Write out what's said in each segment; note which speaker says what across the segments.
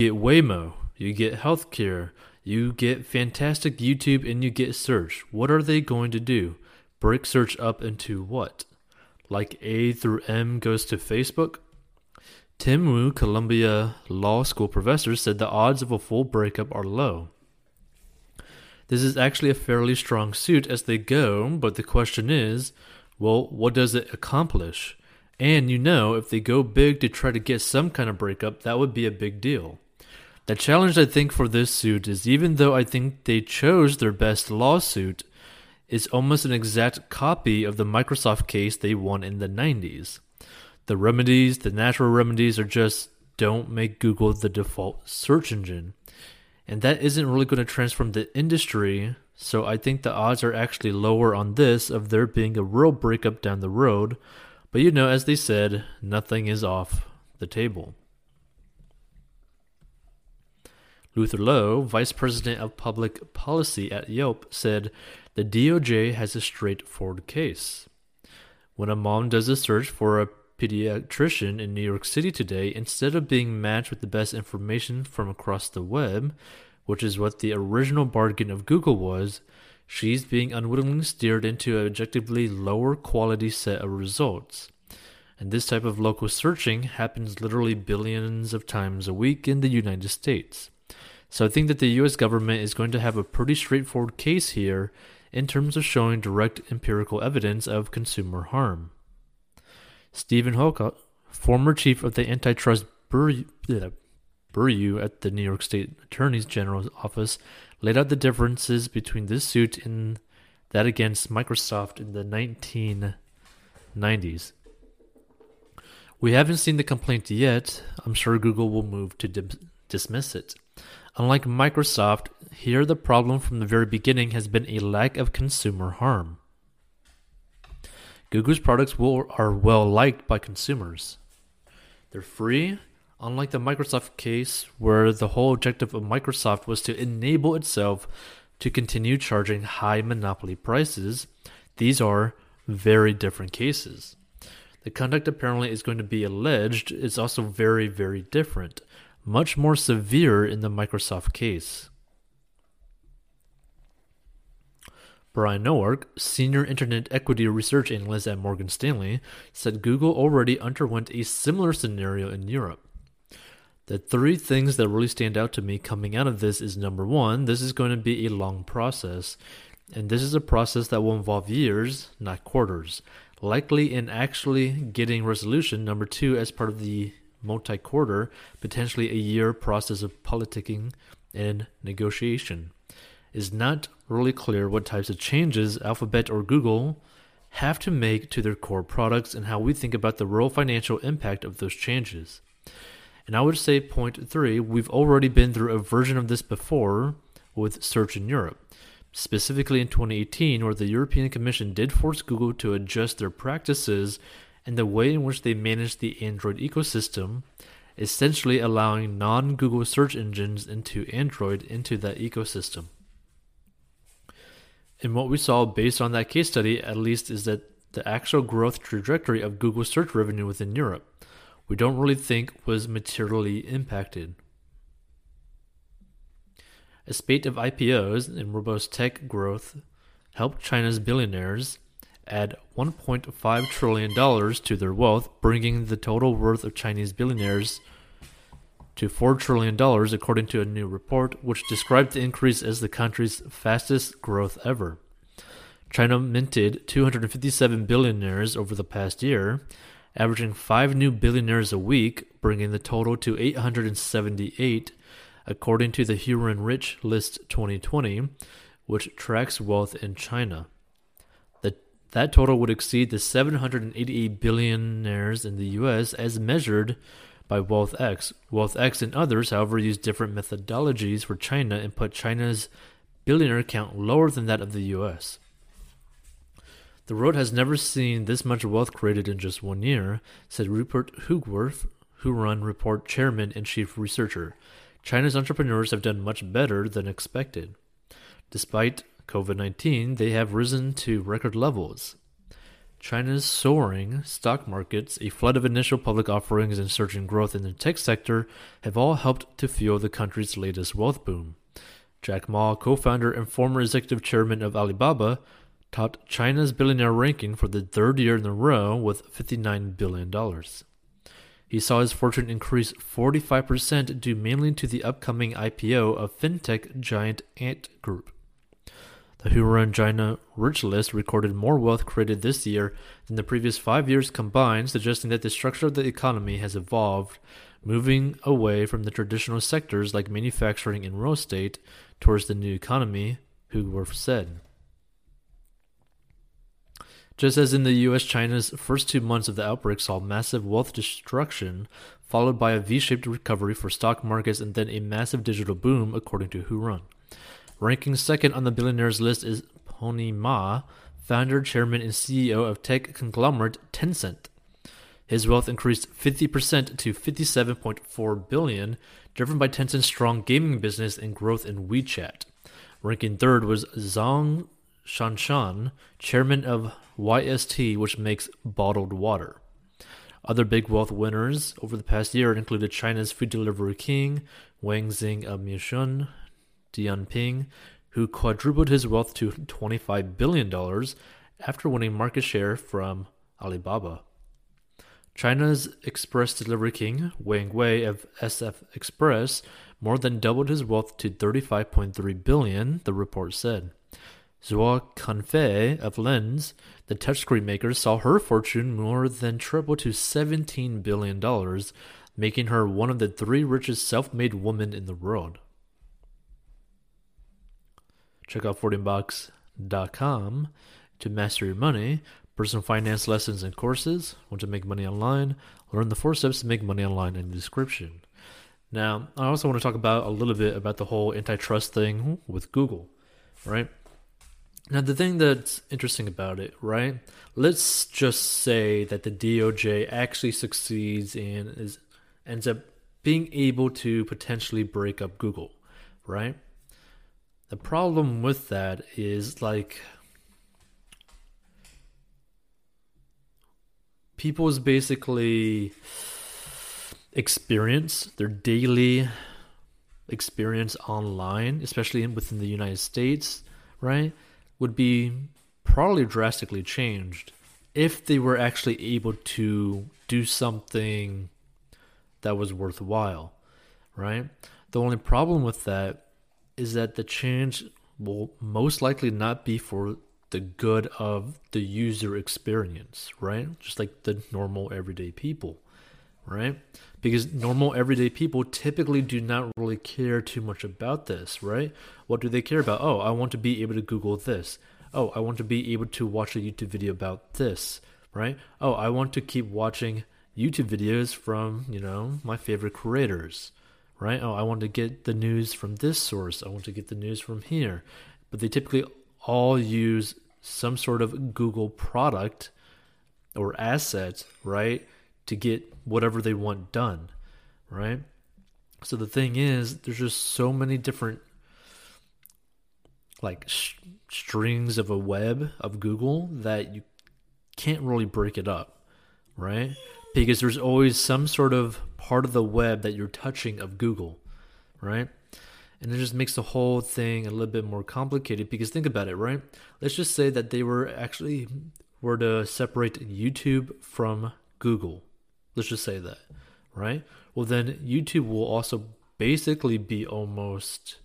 Speaker 1: get Waymo, you get healthcare, you get fantastic YouTube, and you get search. What are they going to do? Break search up into what? Like A through M goes to Facebook? Tim Wu, Columbia Law School professor, said the odds of a full breakup are low. This is actually a fairly strong suit as they go, but the question is well, what does it accomplish? And you know, if they go big to try to get some kind of breakup, that would be a big deal. The challenge I think for this suit is even though I think they chose their best lawsuit, it's almost an exact copy of the Microsoft case they won in the 90s. The remedies, the natural remedies, are just don't make Google the default search engine. And that isn't really going to transform the industry, so I think the odds are actually lower on this of there being a real breakup down the road. But you know, as they said, nothing is off the table. Luther Lowe, Vice President of Public Policy at Yelp, said the DOJ has a straightforward case. When a mom does a search for a pediatrician in New York City today, instead of being matched with the best information from across the web, which is what the original bargain of Google was, she's being unwittingly steered into an objectively lower quality set of results. And this type of local searching happens literally billions of times a week in the United States. So I think that the US government is going to have a pretty straightforward case here in terms of showing direct empirical evidence of consumer harm. Stephen Holcott, former chief of the antitrust bureau, at the New York State Attorney General's office, laid out the differences between this suit and that against Microsoft in the 1990s. We haven't seen the complaint yet. I'm sure Google will move to di- dismiss it. Unlike Microsoft, here the problem from the very beginning has been a lack of consumer harm. Google's products will, are well liked by consumers. They're free, unlike the Microsoft case, where the whole objective of Microsoft was to enable itself to continue charging high monopoly prices. These are very different cases. The conduct apparently is going to be alleged is also very, very different much more severe in the Microsoft case. Brian Nowak, senior internet equity research analyst at Morgan Stanley, said Google already underwent a similar scenario in Europe. The three things that really stand out to me coming out of this is number one, this is going to be a long process, and this is a process that will involve years, not quarters, likely in actually getting resolution. Number two, as part of the multi quarter, potentially a year process of politicking and negotiation. Is not really clear what types of changes Alphabet or Google have to make to their core products and how we think about the real financial impact of those changes. And I would say, point three, we've already been through a version of this before with search in Europe. Specifically in 2018, where the European Commission did force Google to adjust their practices and the way in which they manage the Android ecosystem, essentially allowing non Google search engines into Android into that ecosystem. And what we saw based on that case study, at least, is that the actual growth trajectory of Google search revenue within Europe, we don't really think was materially impacted. A spate of IPOs and robust tech growth helped China's billionaires add $1.5 trillion to their wealth, bringing the total worth of Chinese billionaires to $4 trillion, according to a new report, which described the increase as the country's fastest growth ever. China minted 257 billionaires over the past year, averaging five new billionaires a week, bringing the total to 878, according to the Hurun Rich List 2020, which tracks wealth in China. That total would exceed the 788 billionaires in the US as measured by WealthX. WealthX and others, however, use different methodologies for China and put China's billionaire count lower than that of the US. The world has never seen this much wealth created in just one year, said Rupert Hoogewerf, Hurun Report chairman and chief researcher. China's entrepreneurs have done much better than expected. Despite COVID 19, they have risen to record levels. China's soaring stock markets, a flood of initial public offerings, and surging growth in the tech sector have all helped to fuel the country's latest wealth boom. Jack Ma, co founder and former executive chairman of Alibaba, topped China's billionaire ranking for the third year in a row with $59 billion. He saw his fortune increase 45% due mainly to the upcoming IPO of fintech giant Ant Group. The Hurun China Rich List recorded more wealth created this year than the previous five years combined, suggesting that the structure of the economy has evolved, moving away from the traditional sectors like manufacturing and real estate towards the new economy, Hu said. Just as in the US, China's first two months of the outbreak saw massive wealth destruction, followed by a V shaped recovery for stock markets and then a massive digital boom, according to Hurun. Ranking second on the billionaires list is Pony Ma, founder, chairman, and CEO of tech conglomerate Tencent. His wealth increased 50% to 57.4 billion, driven by Tencent's strong gaming business and growth in WeChat. Ranking third was Zhong Shanshan, chairman of YST, which makes bottled water. Other big wealth winners over the past year included China's food delivery king, Wang Xing of Meituan, Dianping, who quadrupled his wealth to $25 billion after winning market share from Alibaba. China's express delivery king, Wang Wei of SF Express, more than doubled his wealth to 35.3 billion, the report said. Zhou Qunfei of Lens, the touchscreen maker, saw her fortune more than triple to $17 billion, making her one of the three richest self made women in the world. Check out 14box.com to master your money, personal finance lessons and courses. Want to make money online? Learn the four steps to make money online in the description. Now, I also want to talk about a little bit about the whole antitrust thing with Google, right? Now, the thing that's interesting about it, right? Let's just say that the DOJ actually succeeds and is ends up being able to potentially break up Google, right? The problem with that is like people's basically experience, their daily experience online, especially within the United States, right, would be probably drastically changed if they were actually able to do something that was worthwhile, right? The only problem with that is that the change will most likely not be for the good of the user experience, right? Just like the normal everyday people, right? Because normal everyday people typically do not really care too much about this, right? What do they care about? Oh, I want to be able to Google this. Oh, I want to be able to watch a YouTube video about this, right? Oh, I want to keep watching YouTube videos from, you know, my favorite creators, right? Oh, I want to get the news from this source. I want to get the news from here. But they typically all use some sort of Google product or asset, right, to get whatever they want done, right? So the thing is, there's just so many different like sh- strings of a web of Google that you can't really break it up, right? Because there's always some sort of part of the web that you're touching of Google, right? And it just makes the whole thing a little bit more complicated because think about it, right? Let's just say that they were actually were to separate YouTube from Google. Let's just say that, right? Well, then YouTube will also basically be almost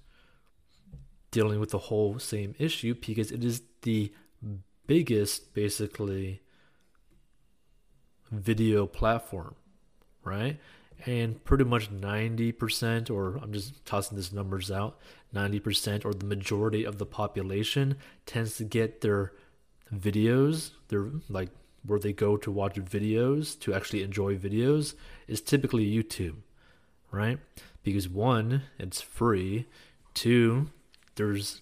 Speaker 1: dealing with the whole same issue because it is the biggest, basically, video platform, right? and pretty much 90% or i'm just tossing these numbers out 90% or the majority of the population tends to get their videos their like where they go to watch videos to actually enjoy videos is typically youtube right? Because one it's free. Two there's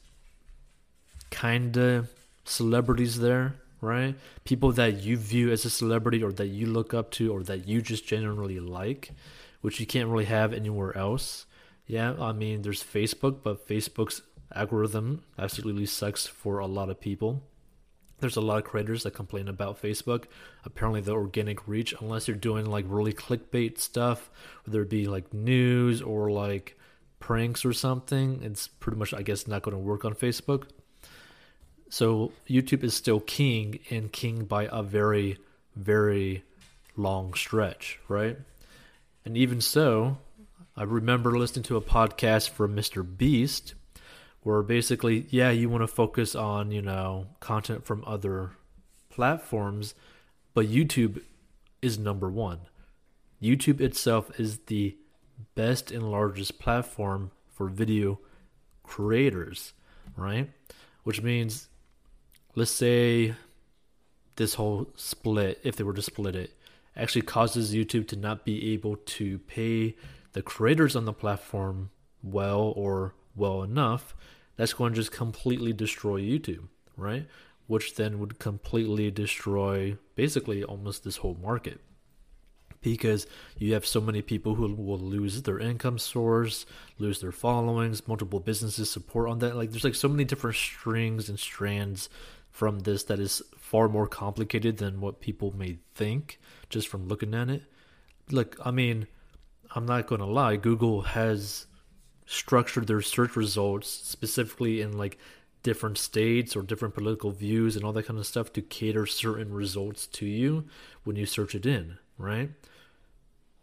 Speaker 1: kind of celebrities there right? People that you view as a celebrity or that you look up to or that you just generally like, which you can't really have anywhere else. Yeah, I mean, there's Facebook, but Facebook's algorithm absolutely sucks for a lot of people. there's a lot of creators that complain about Facebook. Apparently, the organic reach, unless you're doing like really clickbait stuff, whether it be like news or like pranks or something, it's pretty much, I guess, not going to work on Facebook. So YouTube is still king and king by a very, very long stretch, right? And even so, I remember listening to a podcast from Mr. Beast where basically, yeah, you want to focus on, you know, content from other platforms, but YouTube is number one. YouTube itself is the best and largest platform for video creators, right? Which means, let's say this whole split, if they were to split it, actually causes YouTube to not be able to pay the creators on the platform well or well enough, that's going to just completely destroy YouTube, right? Which then would completely destroy basically almost this whole market. Because you have so many people who will lose their income source, lose their followings, multiple businesses support on that. Like there's like so many different strings and strands from this that is far more complicated than what people may think just from looking at it. Look, I mean, I'm not going to lie, Google has structured their search results specifically in like different states or different political views and all that kind of stuff to cater certain results to you when you search it in, right?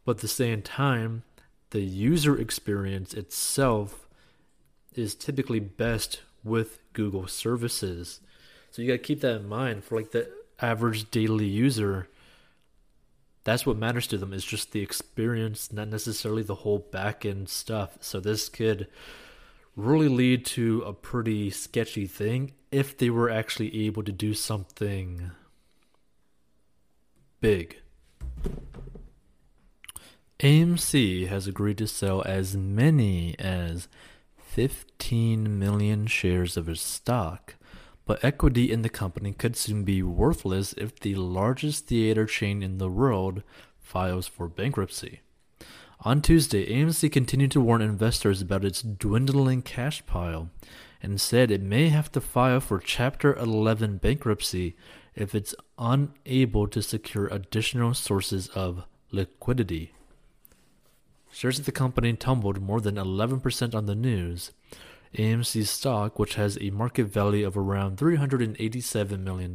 Speaker 1: But at the same time, the user experience itself is typically best with Google services. So you got to keep that in mind for like the average daily user that's what matters to them is just the experience, not necessarily the whole back end stuff. So this could really lead to a pretty sketchy thing if they were actually able to do something big. AMC has agreed to sell as many as 15 million shares of its stock but equity in the company could soon be worthless if the largest theater chain in the world files for bankruptcy. On Tuesday, AMC continued to warn investors about its dwindling cash pile and said it may have to file for Chapter 11 bankruptcy if it's unable to secure additional sources of liquidity. Shares of the company tumbled more than 11% on the news, AMC stock, which has a market value of around $387 million,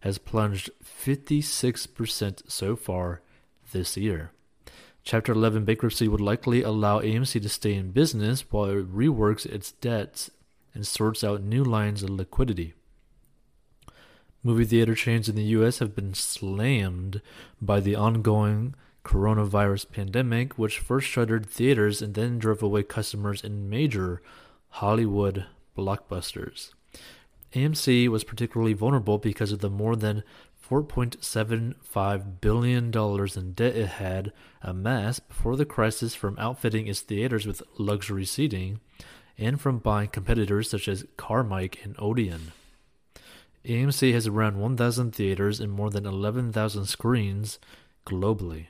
Speaker 1: has plunged 56% so far this year. Chapter 11 bankruptcy would likely allow AMC to stay in business while it reworks its debts and sorts out new lines of liquidity. Movie theater chains in the US have been slammed by the ongoing coronavirus pandemic, which first shuttered theaters and then drove away customers in major Hollywood blockbusters. AMC was particularly vulnerable because of the more than $4.75 billion in debt it had amassed before the crisis from outfitting its theaters with luxury seating and from buying competitors such as Carmike and Odeon. AMC has around 1,000 theaters and more than 11,000 screens globally.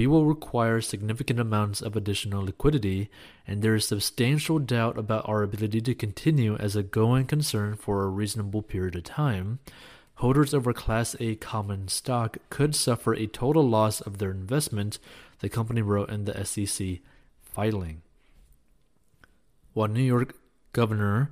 Speaker 1: We will require significant amounts of additional liquidity, and there is substantial doubt about our ability to continue as a going concern for a reasonable period of time. Holders of our Class A common stock could suffer a total loss of their investment, the company wrote in the SEC filing. While New York Governor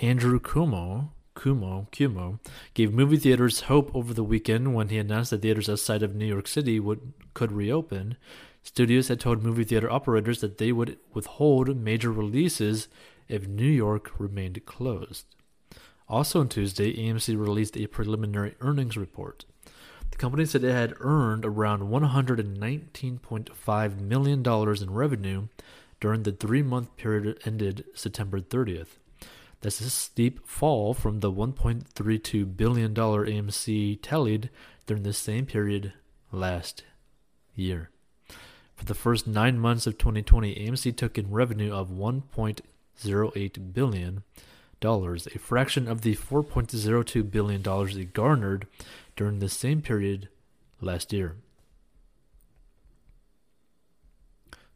Speaker 1: Andrew Cuomo Cuomo, Cuomo gave movie theaters hope over the weekend when he announced that theaters outside of New York City would could reopen. Studios had told movie theater operators that they would withhold major releases if New York remained closed. Also on Tuesday, AMC released a preliminary earnings report. The company said it had earned around $119.5 million in revenue during the three month period ended September 30th. That's a steep fall from the $1.32 billion AMC tallied during the same period last year. For the first nine months of 2020, AMC took in revenue of $1.08 billion, a fraction of the $4.02 billion it garnered during the same period last year.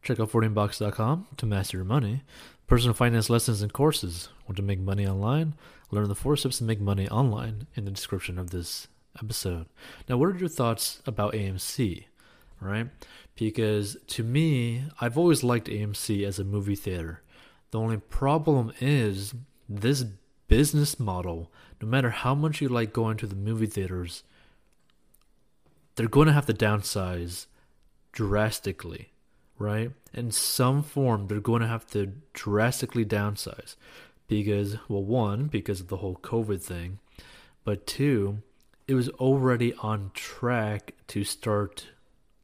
Speaker 1: Check out 14box.com to master your money. Personal finance lessons and courses. Want to make money online? Learn the four steps to make money online in the description of this episode. Now, what are your thoughts about AMC? Right? Because to me, I've always liked AMC as a movie theater. The only problem is this business model, no matter how much you like going to the movie theaters, they're going to have to downsize drastically, right? In some form, they're going to have to drastically downsize because, well, one, because of the whole COVID thing, but two, it was already on track to start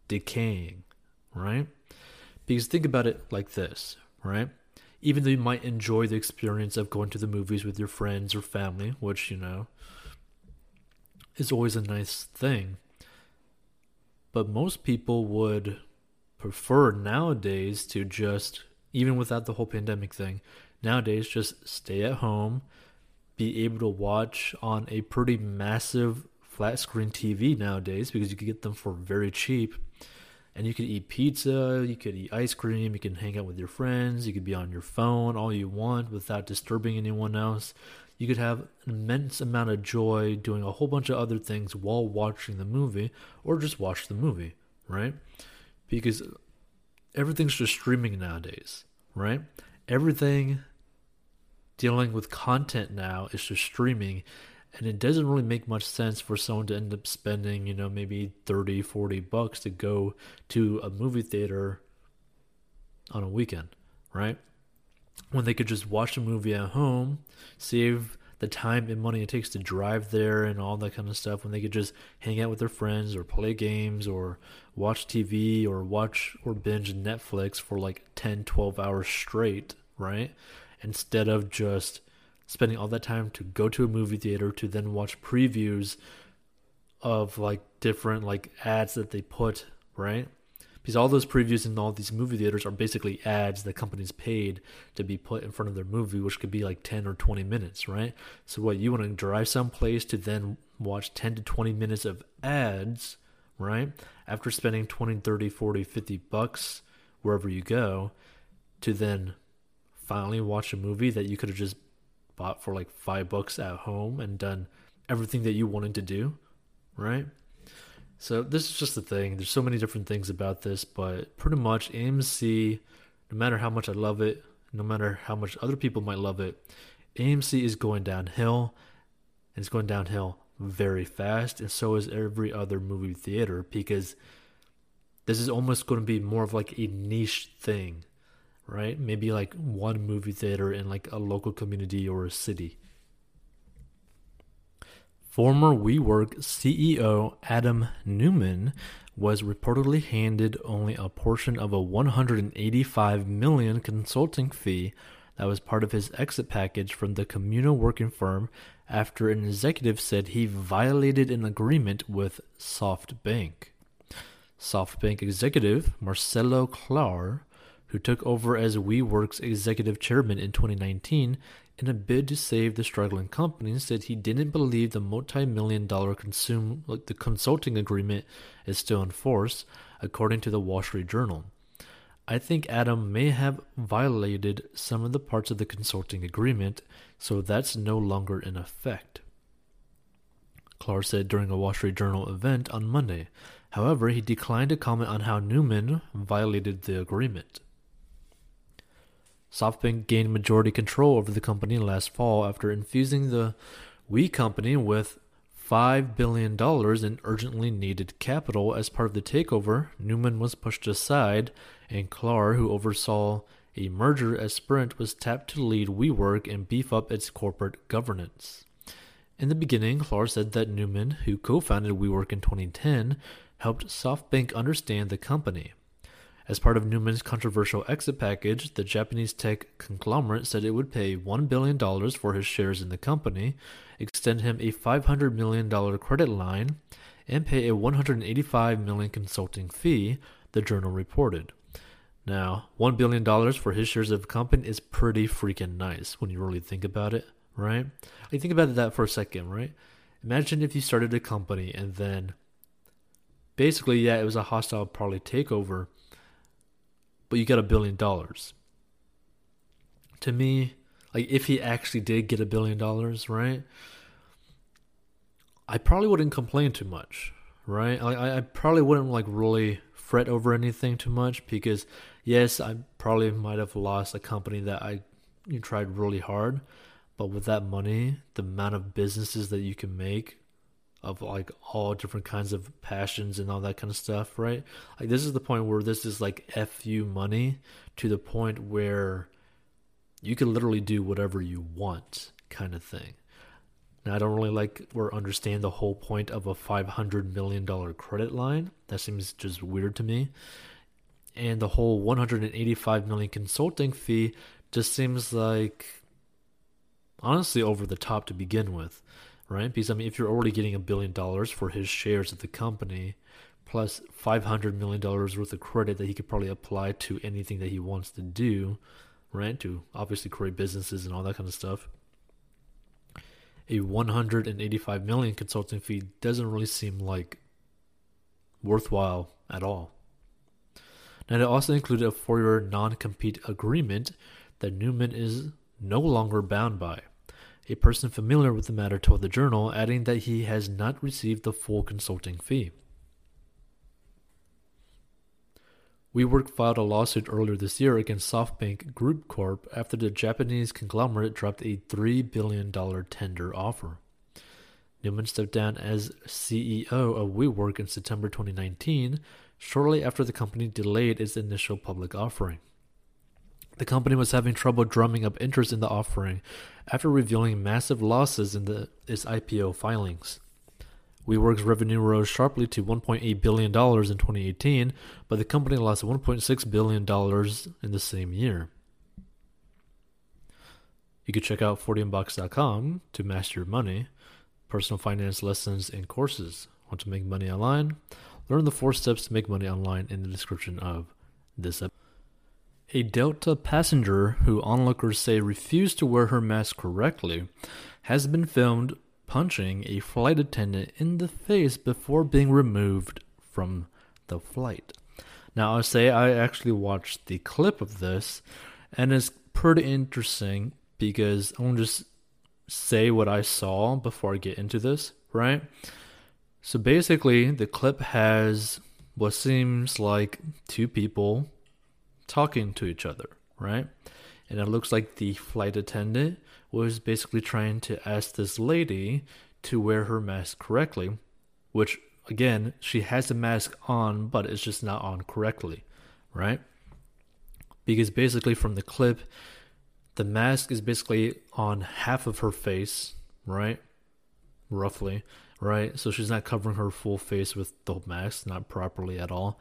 Speaker 1: decaying, right? Because think about it like this, right? Even though you might enjoy the experience of going to the movies with your friends or family, which, you know, is always a nice thing, but most people would prefer nowadays to just, even without the whole pandemic thing, nowadays just stay at home, be able to watch on a pretty massive flat screen TV nowadays because you can get them for very cheap. And you could eat pizza, you could eat ice cream, you can hang out with your friends, you could be on your phone all you want without disturbing anyone else. You could have an immense amount of joy doing a whole bunch of other things while watching the movie or just watch the movie, right? Because everything's just streaming nowadays, right? Everything dealing with content now is just streaming and it doesn't really make much sense for someone to end up spending you know maybe 30 40 bucks to go to a movie theater on a weekend right when they could just watch a movie at home save the time and money it takes to drive there and all that kind of stuff when they could just hang out with their friends or play games or watch TV or watch or binge Netflix for like 10 12 hours straight right instead of just spending all that time to go to a movie theater to then watch previews of like different like ads that they put, right? Because all those previews in all these movie theaters are basically ads that companies paid to be put in front of their movie, which could be like 10 or 20 minutes, right? So, what you want to drive someplace to then watch 10 to 20 minutes of ads, right? After spending 20, 30, 40, 50 bucks wherever you go, to then finally watch a movie that you could have just bought for like five bucks at home and done everything that you wanted to do, right? So this is just the thing. There's so many different things about this, but pretty much AMC, no matter how much I love it, no matter how much other people might love it, AMC is going downhill, and it's going downhill very fast, and so is every other movie theater because this is almost going to be more of like a niche thing right? Maybe like one movie theater in like a local community or a city. Former WeWork CEO Adam Neumann was reportedly handed only a portion of a 185 million consulting fee that was part of his exit package from the communal working firm after an executive said he violated an agreement with SoftBank. SoftBank executive Marcelo Claure who took over as WeWork's executive chairman in 2019 in a bid to save the struggling company, said he didn't believe the multi-million dollar like the consulting agreement is still in force, according to the Wall Street Journal. I think Adam may have violated some of the parts of the consulting agreement, so that's no longer in effect. Claure said during a Wall Street Journal event on Monday. However, he declined to comment on how Neumann violated the agreement. SoftBank gained majority control over the company last fall after infusing the We company with $5 billion in urgently needed capital as part of the takeover. Neumann was pushed aside, and Claure, who oversaw a merger at Sprint, was tapped to lead WeWork and beef up its corporate governance. In the beginning, Claure said that Neumann, who co founded WeWork in 2010, helped SoftBank understand the company. As part of Neumann's controversial exit package, the Japanese tech conglomerate said it would pay $1 billion for his shares in the company, extend him a $500 million credit line, and pay a 185 million consulting fee, the journal reported. Now, $1 billion for his shares of the company is pretty freaking nice when you really think about it, right? Like, think about that for a second, right? Imagine if you started a company and then basically, yeah, it was a hostile probably takeover but you got a billion dollars to me, like if he actually did get a billion dollars, right? I probably wouldn't complain too much, right? I I probably wouldn't like really fret over anything too much because yes, I probably might have lost a company that I tried really hard, but with that money, the amount of businesses that you can make of like all different kinds of passions and all that kind of stuff, right? Like this is the point where this is like fu money to the point where you can literally do whatever you want, kind of thing. Now I don't really like or understand the whole point of a five hundred million dollar credit line. That seems just weird to me. And the whole one hundred and eighty five million consulting fee just seems like honestly over the top to begin with right? Because I mean, if you're already getting a billion dollars for his shares of the company, plus five hundred million dollars worth of credit that he could probably apply to anything that he wants to do, right? To obviously create businesses and all that kind of stuff. A 185 million consulting fee doesn't really seem like worthwhile at all. Now, it also included a four year non compete agreement that Neumann is no longer bound by. A person familiar with the matter told the Journal, adding that he has not received the full consulting fee. WeWork filed a lawsuit earlier this year against SoftBank Group Corp after the Japanese conglomerate dropped a $3 billion tender offer. Neumann stepped down as CEO of WeWork in September 2019, shortly after the company delayed its initial public offering. The company was having trouble drumming up interest in the offering after revealing massive losses in the, its IPO filings. WeWork's revenue rose sharply to $1.8 billion in 2018, but the company lost $1.6 billion in the same year. You could check out 40inbox.com to master your money, personal finance lessons and courses. Want to make money online? Learn the four steps to make money online in the description of this episode. A Delta passenger who onlookers say refused to wear her mask correctly has been filmed punching a flight attendant in the face before being removed from the flight. Now, I'll say I actually watched the clip of this, and it's pretty interesting because I to just say what I saw before I get into this, right? So basically, the clip has what seems like two people talking to each other, right? And it looks like the flight attendant was basically trying to ask this lady to wear her mask correctly, which again, she has the mask on, but it's just not on correctly, right? Because basically, from the clip, the mask is basically on half of her face, right? Roughly, right? So she's not covering her full face with the mask, not properly at all.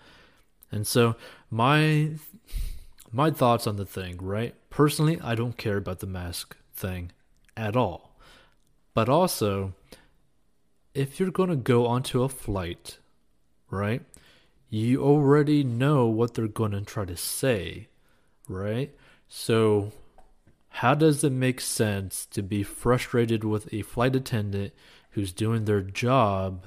Speaker 1: And so my my thoughts on the thing, right? Personally, I don't care about the mask thing at all. But also, if you're going to go onto a flight, right? You already know what they're going to try to say, right? So, how does it make sense to be frustrated with a flight attendant who's doing their job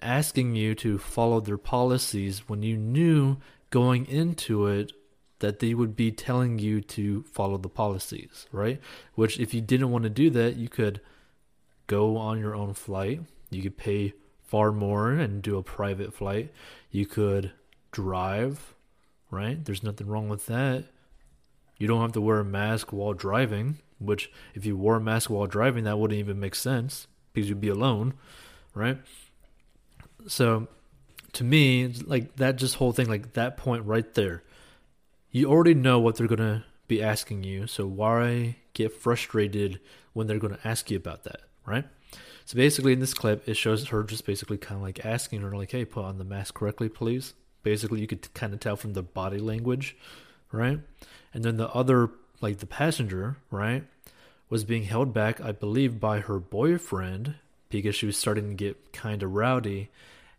Speaker 1: asking you to follow their policies when you knew going into it that they would be telling you to follow the policies, right? Which, if you didn't want to do that, you could go on your own flight. You could pay far more and do a private flight. You could drive, right? There's nothing wrong with that. You don't have to wear a mask while driving, which, if you wore a mask while driving, that wouldn't even make sense because you'd be alone, right? So to me, like that just whole thing, like that point right there, you already know what they're gonna be asking you. So why get frustrated when they're gonna ask you about that, right? So basically, in this clip, it shows her just basically kind of like asking her, like, "Hey, put on the mask correctly, please." Basically, you could kind of tell from the body language, right? And then the other, like the passenger, right, was being held back, I believe, by her boyfriend because she was starting to get kind of rowdy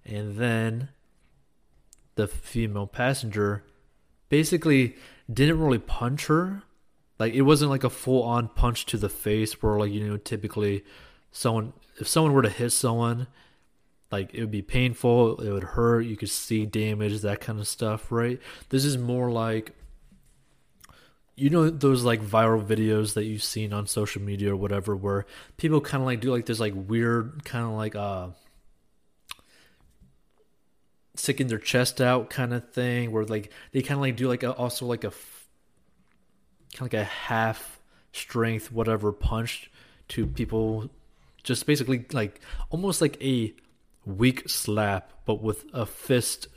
Speaker 1: and then the female passenger basically didn't really punch her. Like it wasn't like a full on punch to the face where like you know typically someone if someone were to hit someone like it would be painful, it would hurt, you could see damage, that kind of stuff, right? This is more like you know those like viral videos that you've seen on social media or whatever where people kind of like do like this like weird kind of like uh sticking their chest out kind of thing where like they kind of like do like a, also like a kind of like a half strength whatever punch to people just basically like almost like a weak slap but with a fist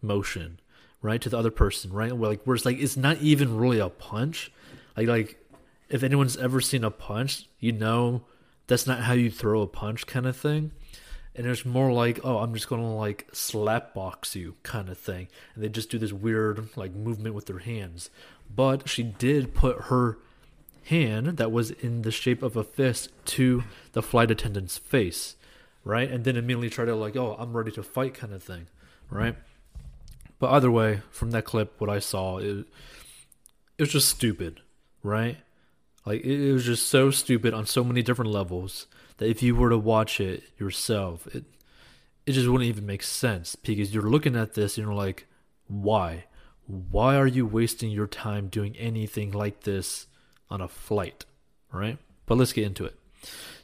Speaker 1: motion right to the other person right? Where like where it's like it's not even really a punch. Like like if anyone's ever seen a punch you know that's not how you throw a punch kind of thing. And it's more like oh i'm just gonna like slap box you kind of thing. And they just do this weird like movement with their hands. But she did put her hand that was in the shape of a fist to the flight attendant's face right? And then immediately try to like oh i'm ready to fight kind of thing right but either way from that clip what i saw it, it was just stupid right like it, it was just so stupid on so many different levels that if you were to watch it yourself, it it just wouldn't even make sense because you're looking at this and you're like, why? Why are you wasting your time doing anything like this on a flight? Right? But let's get into it.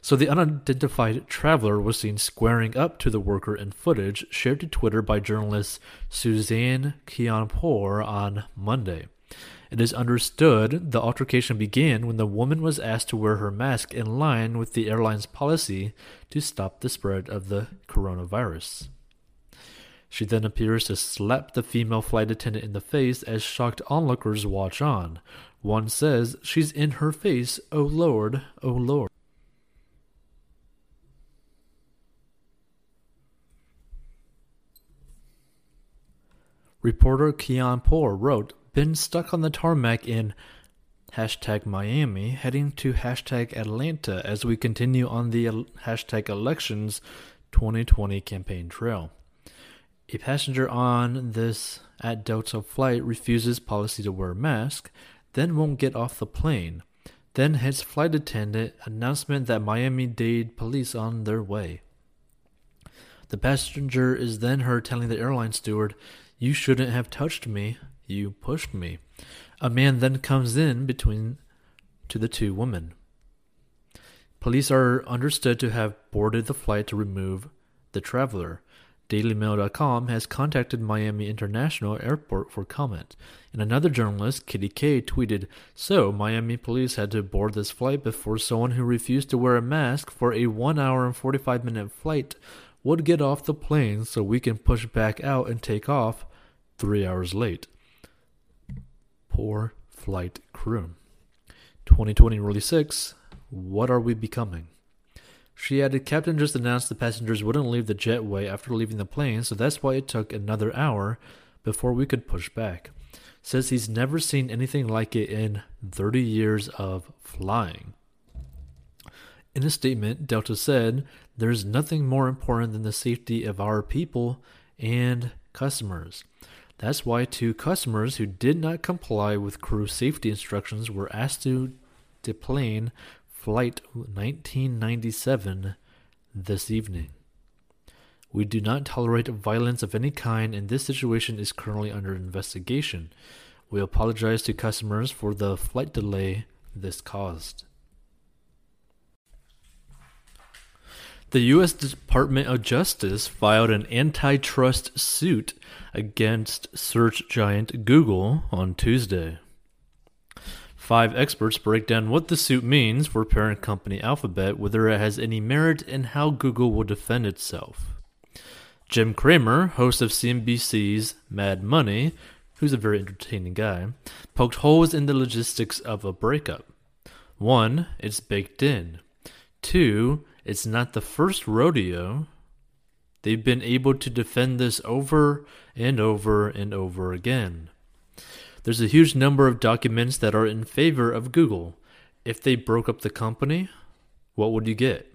Speaker 1: So the unidentified traveler was seen squaring up to the worker in footage shared to Twitter by journalist Suzanne Kianpour on Monday. It is understood the altercation began when the woman was asked to wear her mask in line with the airline's policy to stop the spread of the coronavirus. She then appears to slap the female flight attendant in the face as shocked onlookers watch on. One says, She's in her face, oh Lord, oh Lord. Reporter Kianpour wrote been stuck on the tarmac in hashtag Miami, heading to hashtag Atlanta as we continue on the hashtag elections 2020 campaign trail. A passenger on this at Delta flight refuses policy to wear mask, then won't get off the plane. Then hits flight attendant announcement that Miami Dade police on their way. The passenger is then heard telling the airline steward, You shouldn't have touched me. You pushed me. A man then comes in between to the two women. Police are understood to have boarded the flight to remove the traveler. DailyMail.com has contacted Miami International Airport for comment. And another journalist, Kitty K, tweeted So, Miami police had to board this flight before someone who refused to wear a mask for a 1 hour and 45 minute flight would get off the plane so we can push back out and take off three hours late poor flight crew. 2020 Rule 6 What are we becoming? She added, Captain just announced the passengers wouldn't leave the jetway after leaving the plane, so that's why it took another hour before we could push back. Says he's never seen anything like it in 30 years of flying. In a statement, Delta said, There's nothing more important than the safety of our people and customers. That's why two customers who did not comply with crew safety instructions were asked to deplane Flight 1997 this evening. We do not tolerate violence of any kind, and this situation is currently under investigation. We apologize to customers for the flight delay this caused. The U.S. Department of Justice filed an antitrust suit against search giant Google on Tuesday. Five experts break down what the suit means for parent company Alphabet, whether it has any merit, and how Google will defend itself. Jim Cramer, host of CNBC's Mad Money, who's a very entertaining guy, poked holes in the logistics of a breakup. One, it's baked in. Two, it's not the first rodeo. They've been able to defend this over and over and over again. There's a huge number of documents that are in favor of Google. If they broke up the company, what would you get?